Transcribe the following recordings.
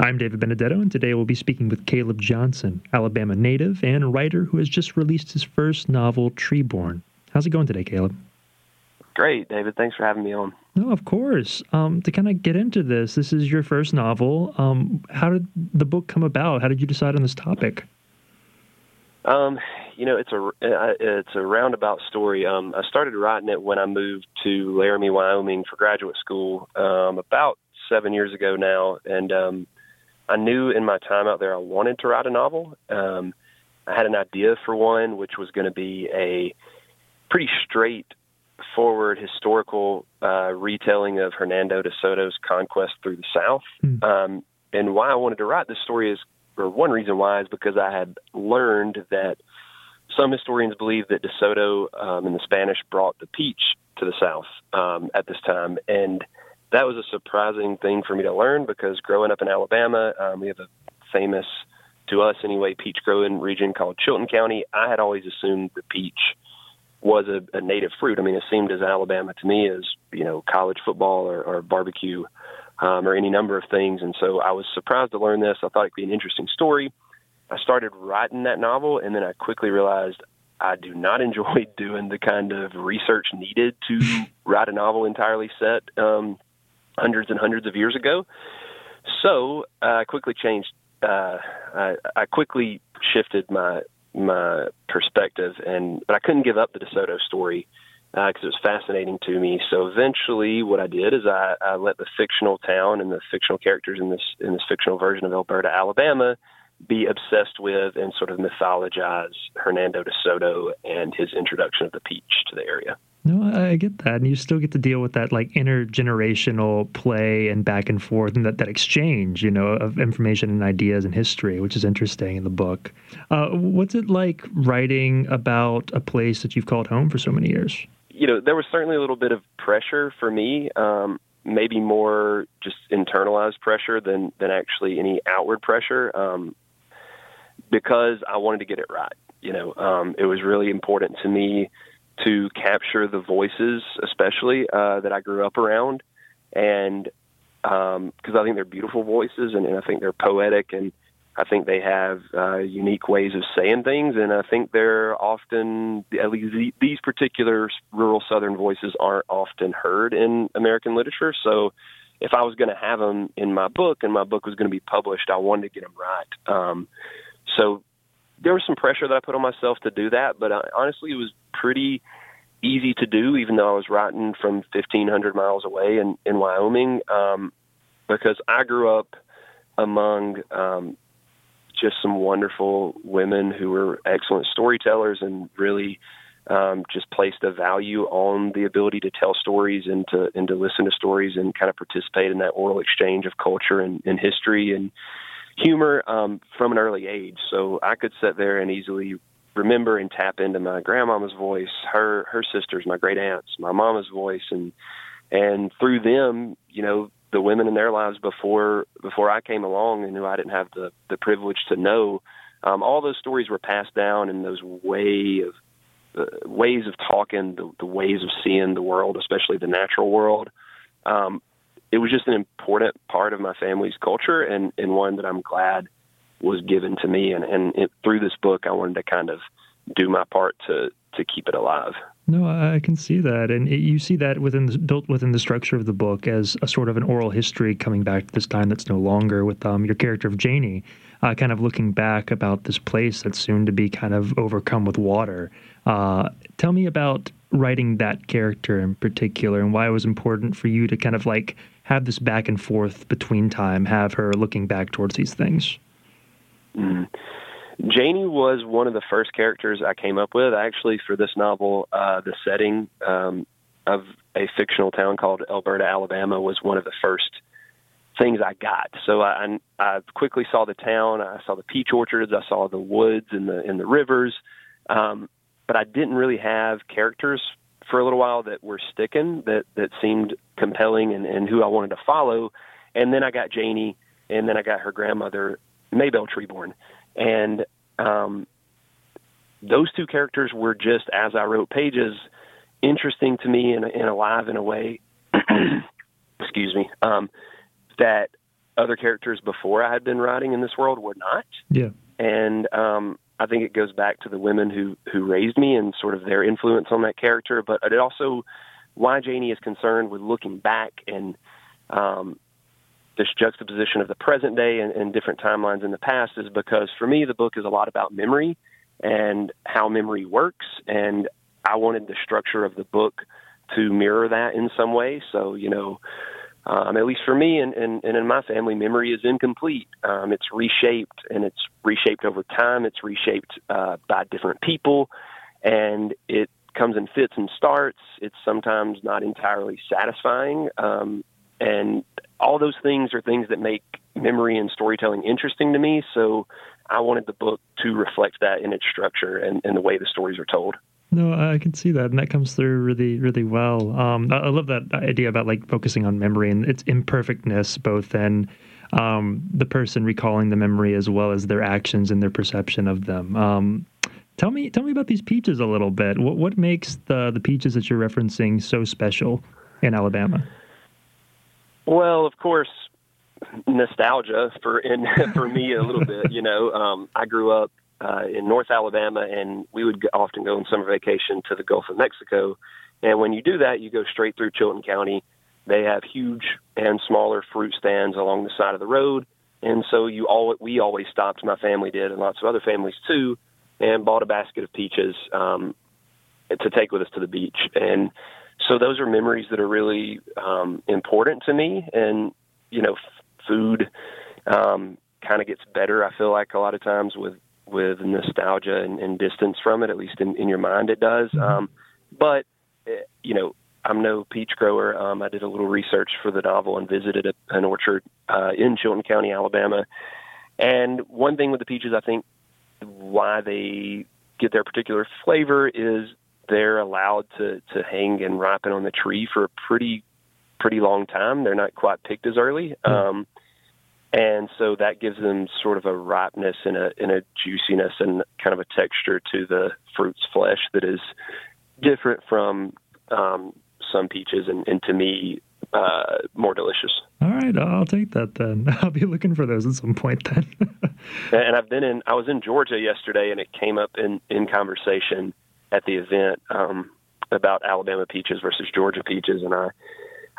I'm David Benedetto, and today we'll be speaking with Caleb Johnson, Alabama native and writer who has just released his first novel, Treeborn. How's it going today, Caleb? Great, David. Thanks for having me on. No, of course. Um, to kind of get into this, this is your first novel. Um, how did the book come about? How did you decide on this topic? Um, you know, it's a uh, it's a roundabout story. Um, I started writing it when I moved to Laramie, Wyoming, for graduate school um, about seven years ago now, and um, I knew in my time out there I wanted to write a novel. Um, I had an idea for one, which was going to be a pretty straight forward historical uh, retelling of Hernando de Soto's conquest through the South. Mm. Um, and why I wanted to write this story is, or one reason why, is because I had learned that some historians believe that de Soto um, and the Spanish brought the peach to the South um, at this time. And that was a surprising thing for me to learn because growing up in Alabama, um, we have a famous, to us anyway, peach growing region called Chilton County. I had always assumed the peach was a, a native fruit. I mean, it seemed as Alabama to me as you know college football or, or barbecue um, or any number of things. And so I was surprised to learn this. I thought it'd be an interesting story. I started writing that novel, and then I quickly realized I do not enjoy doing the kind of research needed to write a novel entirely set um, hundreds and hundreds of years ago. So uh, I quickly changed. Uh, I, I quickly shifted my my perspective, and but I couldn't give up the DeSoto story because uh, it was fascinating to me. So eventually, what I did is I, I let the fictional town and the fictional characters in this in this fictional version of Alberta, Alabama, be obsessed with and sort of mythologize Hernando de Soto and his introduction of the peach to the area. No, I get that. And you still get to deal with that like intergenerational play and back and forth and that, that exchange, you know, of information and ideas and history, which is interesting in the book. Uh, what's it like writing about a place that you've called home for so many years? You know, there was certainly a little bit of pressure for me. Um, maybe more just internalized pressure than than actually any outward pressure. Um, because I wanted to get it right. You know, um, it was really important to me to capture the voices, especially uh, that I grew up around, and because um, I think they're beautiful voices, and, and I think they're poetic, and I think they have uh, unique ways of saying things, and I think they're often, at least these particular rural Southern voices aren't often heard in American literature. So, if I was going to have them in my book, and my book was going to be published, I wanted to get them right. Um, so there was some pressure that I put on myself to do that, but I, honestly, it was pretty easy to do, even though I was writing from 1,500 miles away in, in Wyoming, um, because I grew up among um, just some wonderful women who were excellent storytellers and really um, just placed a value on the ability to tell stories and to and to listen to stories and kind of participate in that oral exchange of culture and, and history. And humor um, from an early age. So I could sit there and easily remember and tap into my grandmama's voice, her her sisters, my great aunts, my mama's voice, and and through them, you know, the women in their lives before before I came along and who I didn't have the the privilege to know. Um, all those stories were passed down in those way of uh, ways of talking, the, the ways of seeing the world, especially the natural world. Um, it was just an important part of my family's culture and, and one that I'm glad was given to me. And, and it, through this book, I wanted to kind of do my part to, to keep it alive. No, I can see that, and it, you see that within the, built within the structure of the book as a sort of an oral history coming back to this time that's no longer with um, your character of Janie, uh, kind of looking back about this place that's soon to be kind of overcome with water. Uh, tell me about writing that character in particular, and why it was important for you to kind of like have this back and forth between time, have her looking back towards these things. Mm. Janie was one of the first characters I came up with. Actually, for this novel, uh, the setting um, of a fictional town called Alberta, Alabama, was one of the first things I got. So I, I quickly saw the town. I saw the peach orchards. I saw the woods and the and the rivers. Um, but I didn't really have characters for a little while that were sticking that that seemed compelling and, and who I wanted to follow. And then I got Janie, and then I got her grandmother Maybelle Treeborn, and um, those two characters were just as I wrote pages interesting to me and, and alive in a way. excuse me. Um, that other characters before I had been writing in this world were not. Yeah. And um, I think it goes back to the women who who raised me and sort of their influence on that character. But it also why Janie is concerned with looking back and um, this juxtaposition of the present day and, and different timelines in the past is because for me the book is a lot about memory and how memory works and I wanted the structure of the book to mirror that in some way. So, you know, um, at least for me and, and, and in my family, memory is incomplete. Um, it's reshaped and it's reshaped over time. It's reshaped uh, by different people and it comes in fits and starts. It's sometimes not entirely satisfying. Um, and all those things are things that make memory and storytelling interesting to me. So I wanted the book to reflect that in its structure and, and the way the stories are told. No, I can see that, and that comes through really, really well. Um, I, I, love that idea about like focusing on memory and its imperfectness, both in um, the person recalling the memory as well as their actions and their perception of them. Um, tell me, tell me about these peaches a little bit. What what makes the the peaches that you're referencing so special in Alabama? Well, of course, nostalgia for in for me a little bit. You know, um, I grew up uh, in North Alabama, and we would often go on summer vacation to the Gulf of Mexico. And when you do that, you go straight through Chilton County. They have huge and smaller fruit stands along the side of the road, and so you all we always stopped. My family did, and lots of other families too, and bought a basket of peaches um, to take with us to the beach. And so those are memories that are really um, important to me. And you know, f- food um, kind of gets better. I feel like a lot of times with with nostalgia and, and distance from it. At least in, in your mind, it does. Mm-hmm. Um, but eh, you know, I'm no peach grower. Um, I did a little research for the novel and visited a, an orchard uh, in Chilton County, Alabama. And one thing with the peaches, I think, why they get their particular flavor is they're allowed to to hang and ripen on the tree for a pretty pretty long time. They're not quite picked as early. Mm-hmm. And so that gives them sort of a ripeness and a, and a juiciness and kind of a texture to the fruit's flesh that is different from um, some peaches, and, and to me, uh, more delicious. All right, I'll take that then. I'll be looking for those at some point then. and I've been in. I was in Georgia yesterday, and it came up in in conversation at the event um, about Alabama peaches versus Georgia peaches, and I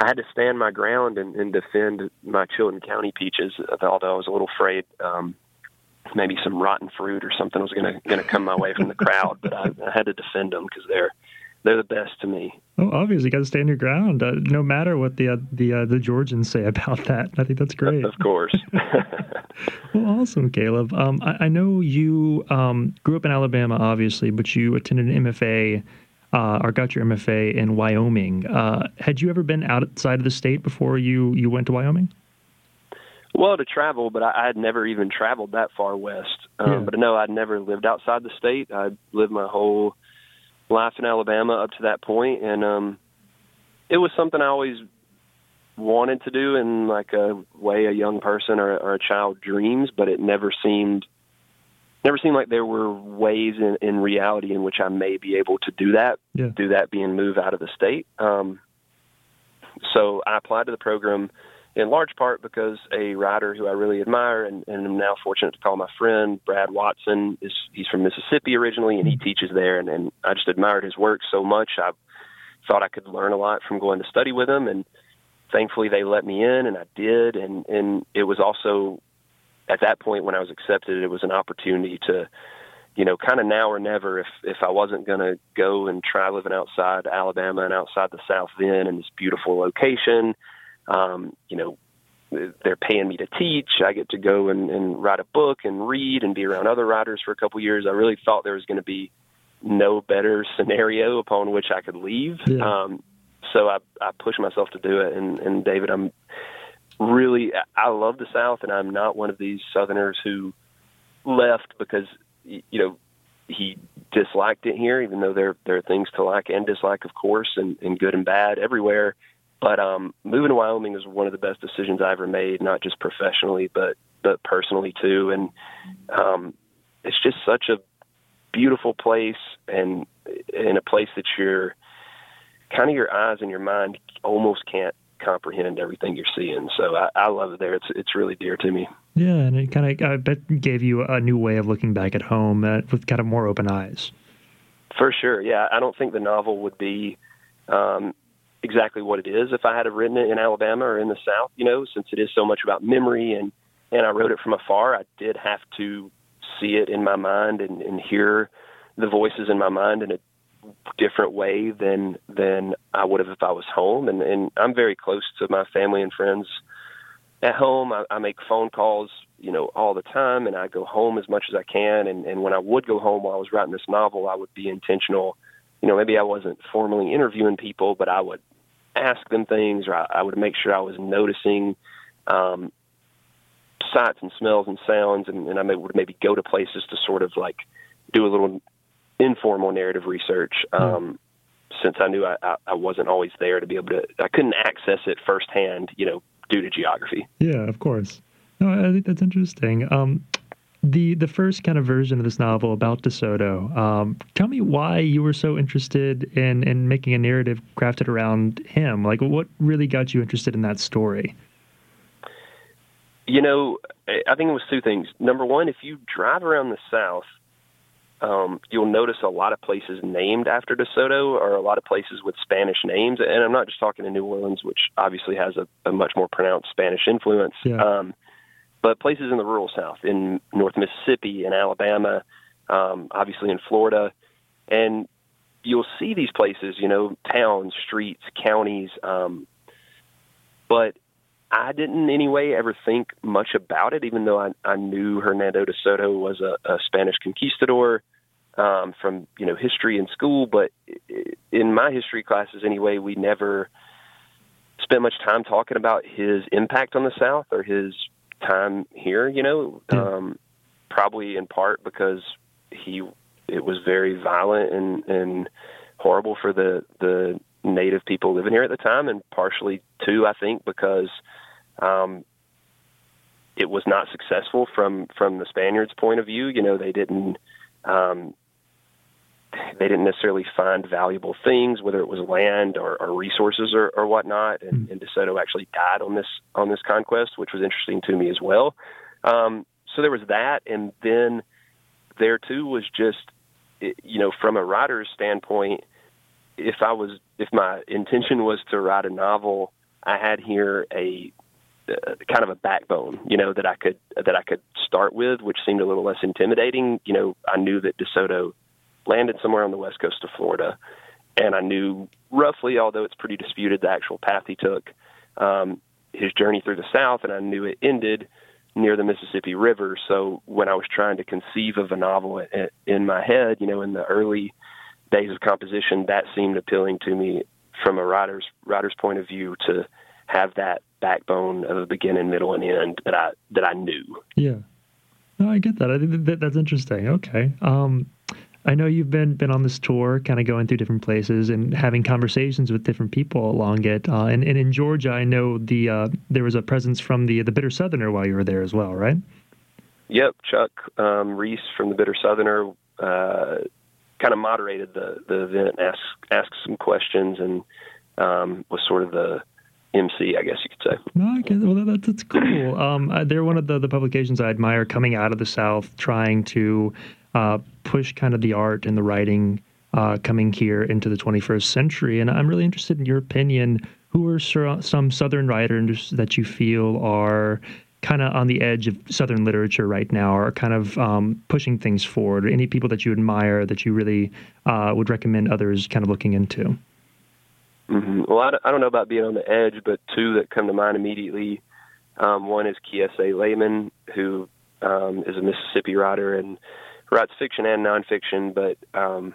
I had to stand my ground and, and defend my Chilton County peaches, although I was a little afraid um, maybe some rotten fruit or something was going to going to come my way from the crowd. But I, I had to defend them because they're they're the best to me. Oh, obviously, you got to stand your ground, uh, no matter what the uh, the uh, the Georgians say about that. I think that's great. Of course. well, awesome, Caleb. Um, I, I, know you um, grew up in Alabama, obviously, but you attended an MFA uh, or got your MFA in Wyoming. Uh, had you ever been outside of the state before you you went to Wyoming? Well, to travel, but I, I had never even traveled that far west. Um, yeah. But no, I'd never lived outside the state. I lived my whole life in Alabama up to that point, and um, it was something I always wanted to do in like a way a young person or, or a child dreams, but it never seemed never seemed like there were ways in, in reality in which I may be able to do that. Yeah. Do that being move out of the state. Um, so I applied to the program in large part because a writer who I really admire and, and am now fortunate to call my friend, Brad Watson, is he's from Mississippi originally and he mm-hmm. teaches there and, and I just admired his work so much. I thought I could learn a lot from going to study with him and thankfully they let me in and I did and, and it was also at that point when I was accepted, it was an opportunity to, you know, kind of now or never. If if I wasn't going to go and try living outside Alabama and outside the South then in this beautiful location, um, you know, they're paying me to teach. I get to go and, and write a book and read and be around other writers for a couple years. I really thought there was going to be no better scenario upon which I could leave. Yeah. Um, so I, I pushed myself to do it. And, and David, I'm really I love the South, and I'm not one of these Southerners who left because you know he disliked it here, even though there there are things to like and dislike, of course, and, and good and bad everywhere. But um, moving to Wyoming was one of the best decisions I ever made, not just professionally, but but personally too. And um, it's just such a beautiful place, and in a place that you're kind of your eyes and your mind almost can't comprehend everything you're seeing. So I, I love it there. It's it's really dear to me. Yeah, and it kind of I bet gave you a new way of looking back at home uh, with kind of more open eyes. For sure, yeah. I don't think the novel would be um, exactly what it is if I had have written it in Alabama or in the South. You know, since it is so much about memory and and I wrote it from afar, I did have to see it in my mind and, and hear the voices in my mind in a different way than than I would have if I was home. And, and I'm very close to my family and friends at home. I, I make phone calls, you know, all the time, and I go home as much as I can. And, and when I would go home while I was writing this novel, I would be intentional. You know, maybe I wasn't formally interviewing people, but I would ask them things, or I, I would make sure I was noticing um, sights and smells and sounds, and, and I may, would maybe go to places to sort of like do a little informal narrative research. Hmm. Um, Since I knew I, I, I wasn't always there to be able to, I couldn't access it firsthand, you know, due to geography. Yeah, of course. No, I think that's interesting. Um, the the first kind of version of this novel about DeSoto. Um, tell me why you were so interested in in making a narrative crafted around him. Like, what really got you interested in that story? You know, I think it was two things. Number one, if you drive around the South, um, you'll notice a lot of places named after DeSoto or a lot of places with Spanish names. And I'm not just talking to New Orleans, which obviously has a, a much more pronounced Spanish influence, yeah. um, but places in the rural South, in North Mississippi, in Alabama, um, obviously in Florida. And you'll see these places, you know, towns, streets, counties. Um, but I didn't anyway ever think much about it, even though I, I knew Hernando de Soto was a, a Spanish conquistador um, from you know history in school. But in my history classes, anyway, we never spent much time talking about his impact on the South or his time here. You know, um, probably in part because he it was very violent and and horrible for the the native people living here at the time, and partially too, I think, because um, it was not successful from from the Spaniards' point of view. You know, they didn't um, they didn't necessarily find valuable things, whether it was land or, or resources or, or whatnot. And, mm. and DeSoto actually died on this on this conquest, which was interesting to me as well. Um, so there was that, and then there too was just you know from a writer's standpoint, if I was if my intention was to write a novel, I had here a uh, kind of a backbone, you know, that I could that I could start with, which seemed a little less intimidating. You know, I knew that DeSoto landed somewhere on the west coast of Florida, and I knew roughly, although it's pretty disputed, the actual path he took, um, his journey through the South, and I knew it ended near the Mississippi River. So when I was trying to conceive of a novel in my head, you know, in the early days of composition, that seemed appealing to me from a writer's writer's point of view to have that backbone of a beginning, middle, and end that I that I knew. Yeah, no, I get that. I think that, that's interesting. Okay, um, I know you've been been on this tour, kind of going through different places and having conversations with different people along it. Uh, and, and in Georgia, I know the uh, there was a presence from the the Bitter Southerner while you were there as well, right? Yep, Chuck um, Reese from the Bitter Southerner uh, kind of moderated the the event, asked asked some questions, and um, was sort of the MC, I guess you could say. No, okay. Well, that's, that's cool. Um, they're one of the, the publications I admire coming out of the South, trying to uh, push kind of the art and the writing uh, coming here into the 21st century. And I'm really interested in your opinion. Who are some Southern writers that you feel are kind of on the edge of Southern literature right now, or kind of um, pushing things forward? Or any people that you admire that you really uh, would recommend others kind of looking into? Mm-hmm. Well, I, don't know about being on the edge, but two that come to mind immediately. Um, one is Kiese Laymon, who um, is a Mississippi writer and writes fiction and nonfiction. But um,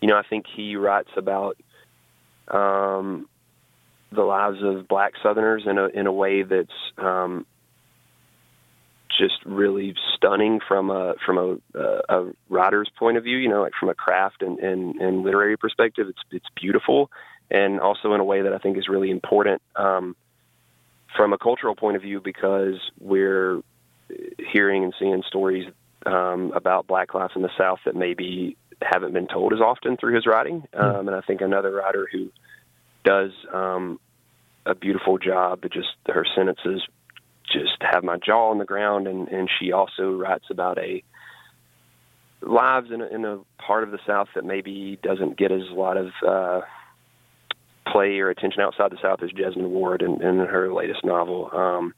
you know, I think he writes about um, the lives of Black Southerners in a in a way that's um, just really stunning from a from a, a writer's point of view. You know, like from a craft and, and, and literary perspective, it's it's beautiful and also in a way that I think is really important um, from a cultural point of view because we're hearing and seeing stories um, about Black lives in the South that maybe haven't been told as often through his writing. Hmm. Um, and I think another writer who does um, a beautiful job. But just her sentences just have my jaw on the ground, and and she also writes about a lives in a, in a part of the South that maybe doesn't get as a lot of uh, play or attention outside the South as Jesmyn Ward in, in her latest novel. Um,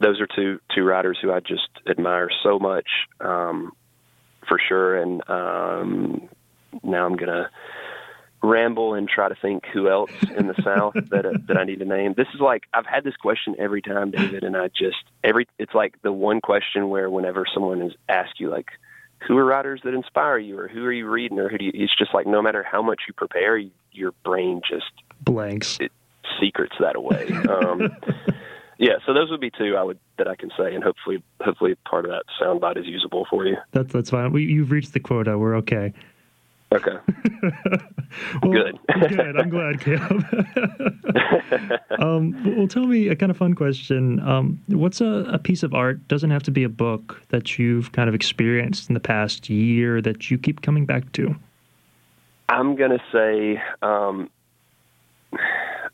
those are two two writers who I just admire so much, um, for sure. And um, now I'm gonna ramble and try to think who else in the South that uh, that I need to name. This is like I've had this question every time, David, and I just every it's like the one question where whenever someone is asked you like who are writers that inspire you or who are you reading or who do you it's just like no matter how much you prepare you, your brain just blanks it secrets that away um, yeah so those would be two i would that i can say and hopefully hopefully part of that soundbite is usable for you that's that's fine we, you've reached the quota we're okay Okay. well, good. good. I'm glad, Caleb. um, well, tell me a kind of fun question. Um, what's a, a, piece of art? Doesn't have to be a book that you've kind of experienced in the past year that you keep coming back to. I'm gonna say. Um,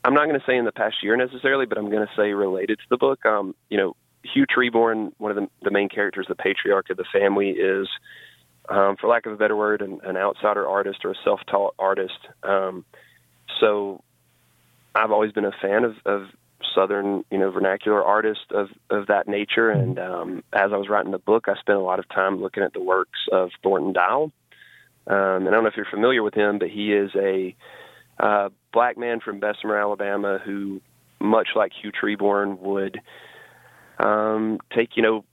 I'm not going to say in the past year necessarily, but I'm going to say related to the book. Um, you know, Hugh Treeborn, one of the, the main characters, the patriarch of the family, is um, for lack of a better word, an, an outsider artist or a self-taught artist. Um, so I've always been a fan of, of Southern, you know, vernacular artists of, of that nature. Mm-hmm. And um, as I was writing the book, I spent a lot of time looking at the works of Thornton Dial. Um, and I don't know if you're familiar with him, but he is a uh, black man from Bessemer, Alabama, who, much like Hugh Treeborn, would um, take, you know,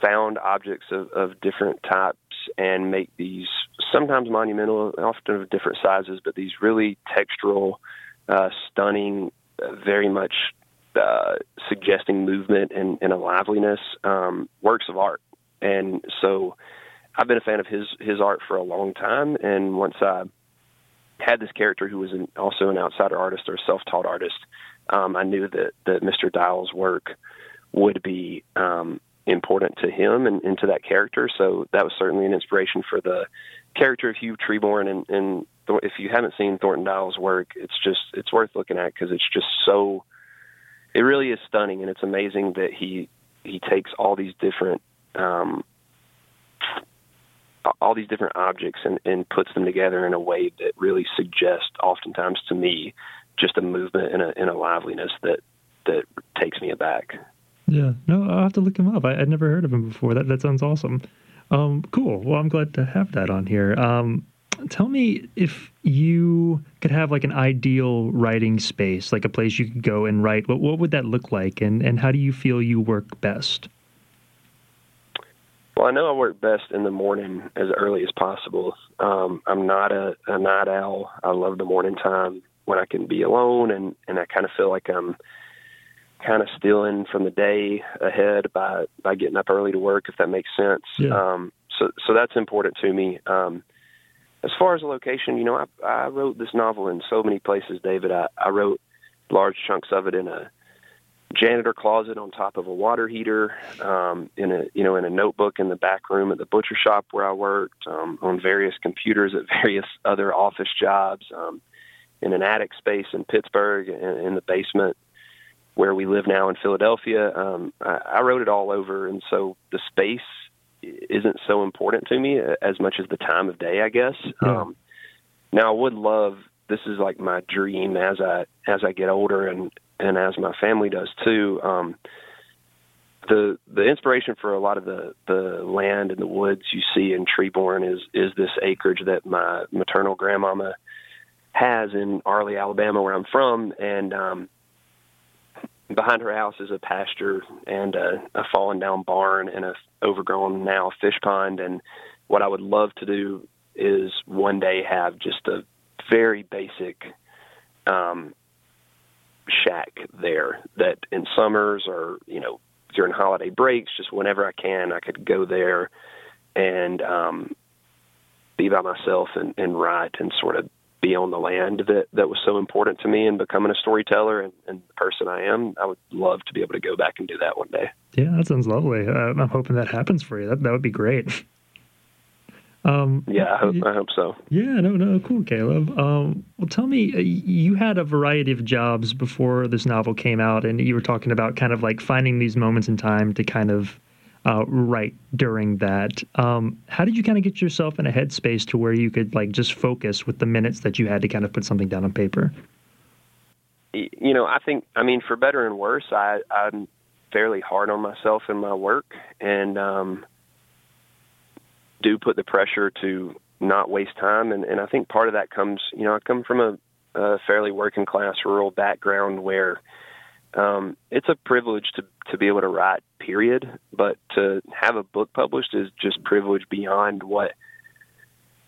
found objects of, of different types and make these sometimes monumental, often of different sizes, but these really textural, uh, stunning, uh, very much uh, suggesting movement and, and a liveliness um, works of art. And so I've been a fan of his his art for a long time. And once I had this character who was an, also an outsider artist or a self taught artist, um, I knew that that Mr. Dial's work would be um, important to him and, and to that character. So that was certainly an inspiration for the character of Hugh Treeborn. And, and if you haven't seen Thornton Dial's work, it's just it's worth looking at because it's just so. It really is stunning, and it's amazing that he he takes all these different um, all these different objects and, and puts them together in a way that really suggests, oftentimes to me, just a movement and a, and a liveliness that that takes me aback. Yeah, no, I'll have to look him up. I, would never heard of him before. That that sounds awesome. Um, cool. Well, I'm glad to have that on here. Um, tell me if you could have like an ideal writing space, like a place you could go and write. What what would that look like, and and how do you feel you work best? Well, I know I work best in the morning as early as possible. Um, I'm not a, a night owl. I love the morning time when I can be alone and and I kind of feel like I'm kind of stealing from the day ahead by by getting up early to work, if that makes sense. Yeah. Um, so so that's important to me. Um, as far as the location, you know, I, I wrote this novel in so many places, David. I, I wrote large chunks of it in a janitor closet on top of a water heater, um, in a you know in a notebook in the back room at the butcher shop where I worked, um, on various computers at various other office jobs, um, in an attic space in Pittsburgh, in, in the basement where we live now in Philadelphia. Um, I, I wrote it all over, and so the space isn't so important to me as much as the time of day, I guess. Yeah. Um, now, I would love this is like my dream as I as I get older and and as my family does too. Um, the the inspiration for a lot of the the land and the woods you see in Treeborn is is this acreage that my maternal grandmama has in Arley, Alabama, where I'm from, and um, behind her house is a pasture and a, a fallen down barn and a overgrown now fish pond. And what I would love to do is one day have just a very basic um, shack there that in summers or you know during holiday breaks, just whenever I can, I could go there and um, be by myself and, and write and sort of be on the land that that was so important to me and becoming a storyteller and, and the person I am. I would love to be able to go back and do that one day. Yeah, that sounds lovely. Uh, I'm hoping that happens for you. That that would be great. Um, yeah, I hope, I hope, so. Yeah, no, no, cool, Caleb. Um, well, tell me, uh, you had a variety of jobs before this novel came out, and you were talking about kind of like finding these moments in time to kind of uh, write during that. Um, how did you kind of get yourself in a headspace to where you could like just focus with the minutes that you had to kind of put something down on paper? You know, I think, I mean, for better and worse, I, I'm fairly hard on myself in my work, and um, do put the pressure to not waste time. And, and I think part of that comes, you know, I come from a, a fairly working class rural background where um, it's a privilege to, to be able to write, period. But to have a book published is just privilege beyond what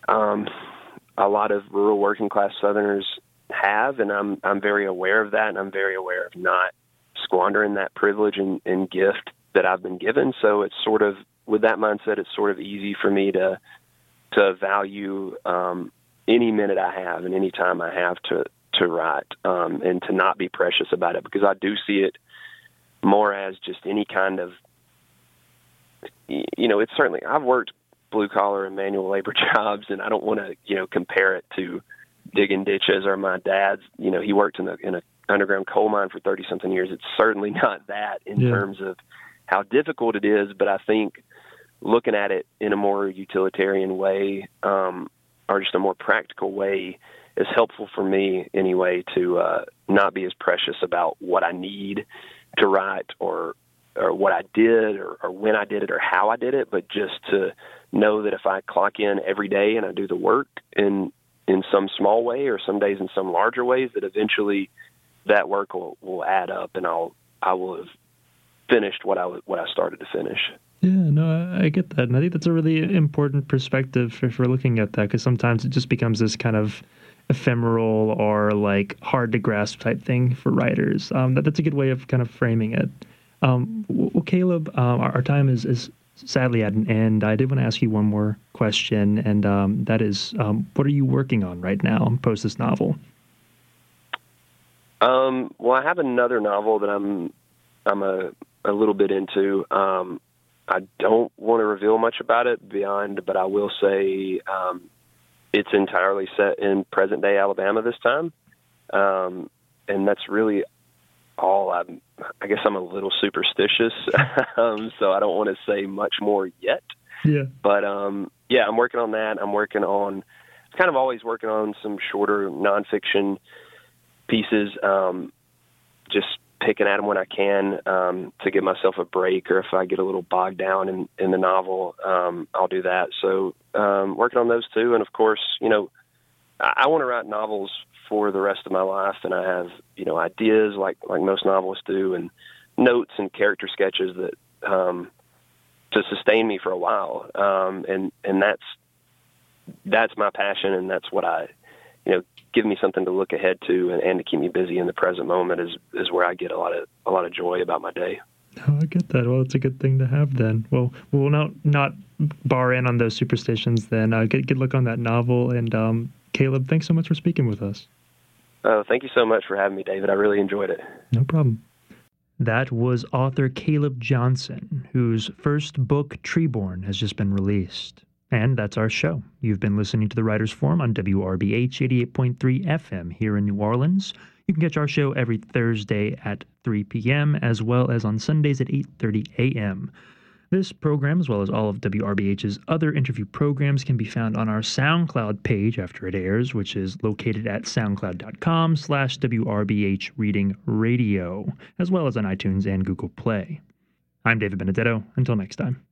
um, a lot of rural working class Southerners have. And I'm, I'm very aware of that. And I'm very aware of not squandering that privilege and, and gift that I've been given. So it's sort of with that mindset, it's sort of easy for me to to value um, any minute I have and any time I have to to write um, and to not be precious about it because I do see it more as just any kind of you know it's certainly I've worked blue collar and manual labor jobs and I don't want to you know compare it to digging ditches or my dad's you know he worked in a in a underground coal mine for 30 something years it's certainly not that in yeah. terms of how difficult it is but I think looking at it in a more utilitarian way um, or just a more practical way is helpful for me anyway to uh, not be as precious about what I need to write or or what I did or, or when I did it or how I did it, but just to know that if I clock in every day and I do the work in in some small way or some days in some larger ways, that eventually that work will, will add up and I'll I will have finished what I what I started to finish. Yeah, no, I, get that, and I think that's a really important perspective if we're looking at that because sometimes it just becomes this kind of ephemeral or like hard to grasp type thing for writers. Um, that, that's a good way of kind of framing it. Um, well, Caleb, um, our, our, time is, is sadly at an end. I did want to ask you one more question, and um, that is, um, what are you working on right now post this novel? Um, well, I have another novel that I'm I'm a a little bit into. Um, I don't want to reveal much about it beyond, but I will say um, it's entirely set in present day Alabama this time, um, and that's really all. I'm, I guess I'm a little superstitious, um, so I don't want to say much more yet. Yeah. But um, yeah, I'm working on that. I'm working on, kind of always working on some shorter nonfiction pieces. Um, just picking at them when I can um, to give myself a break, or if I get a little bogged down in, in the novel, um, I'll do that. So um, working on those two, and of course, you know, I, I want to write novels for the rest of my life, and I have you know ideas like like most novelists do, and notes and character sketches that um, to sustain me for a while, um, and and that's that's my passion, and that's what I you know give me something to look ahead to and, and to keep me busy in the present moment is is where I get a lot of a lot of joy about my day. Oh, I get that. Well, it's a good thing to have then. Well, we'll not not bar in on those superstitions then. Uh, get good look on that novel. And um, Caleb, thanks so much for speaking with us. Oh, thank you so much for having me, David. I really enjoyed it. No problem. That was author Caleb Johnson, whose first book, Treeborn, has just been released. And that's our show. You've been listening to the Writers Forum on WRBH 88.3 FM here in New Orleans. You can catch our show every Thursday at 3 p.m. as well as on Sundays at 8:30 a.m. This program, as well as all of WRBH's other interview programs, can be found on our SoundCloud page after it airs, which is located at soundcloud.com slash WRBH Reading Radio, as well as on iTunes and Google Play. I'm David Benedetto. Until next time.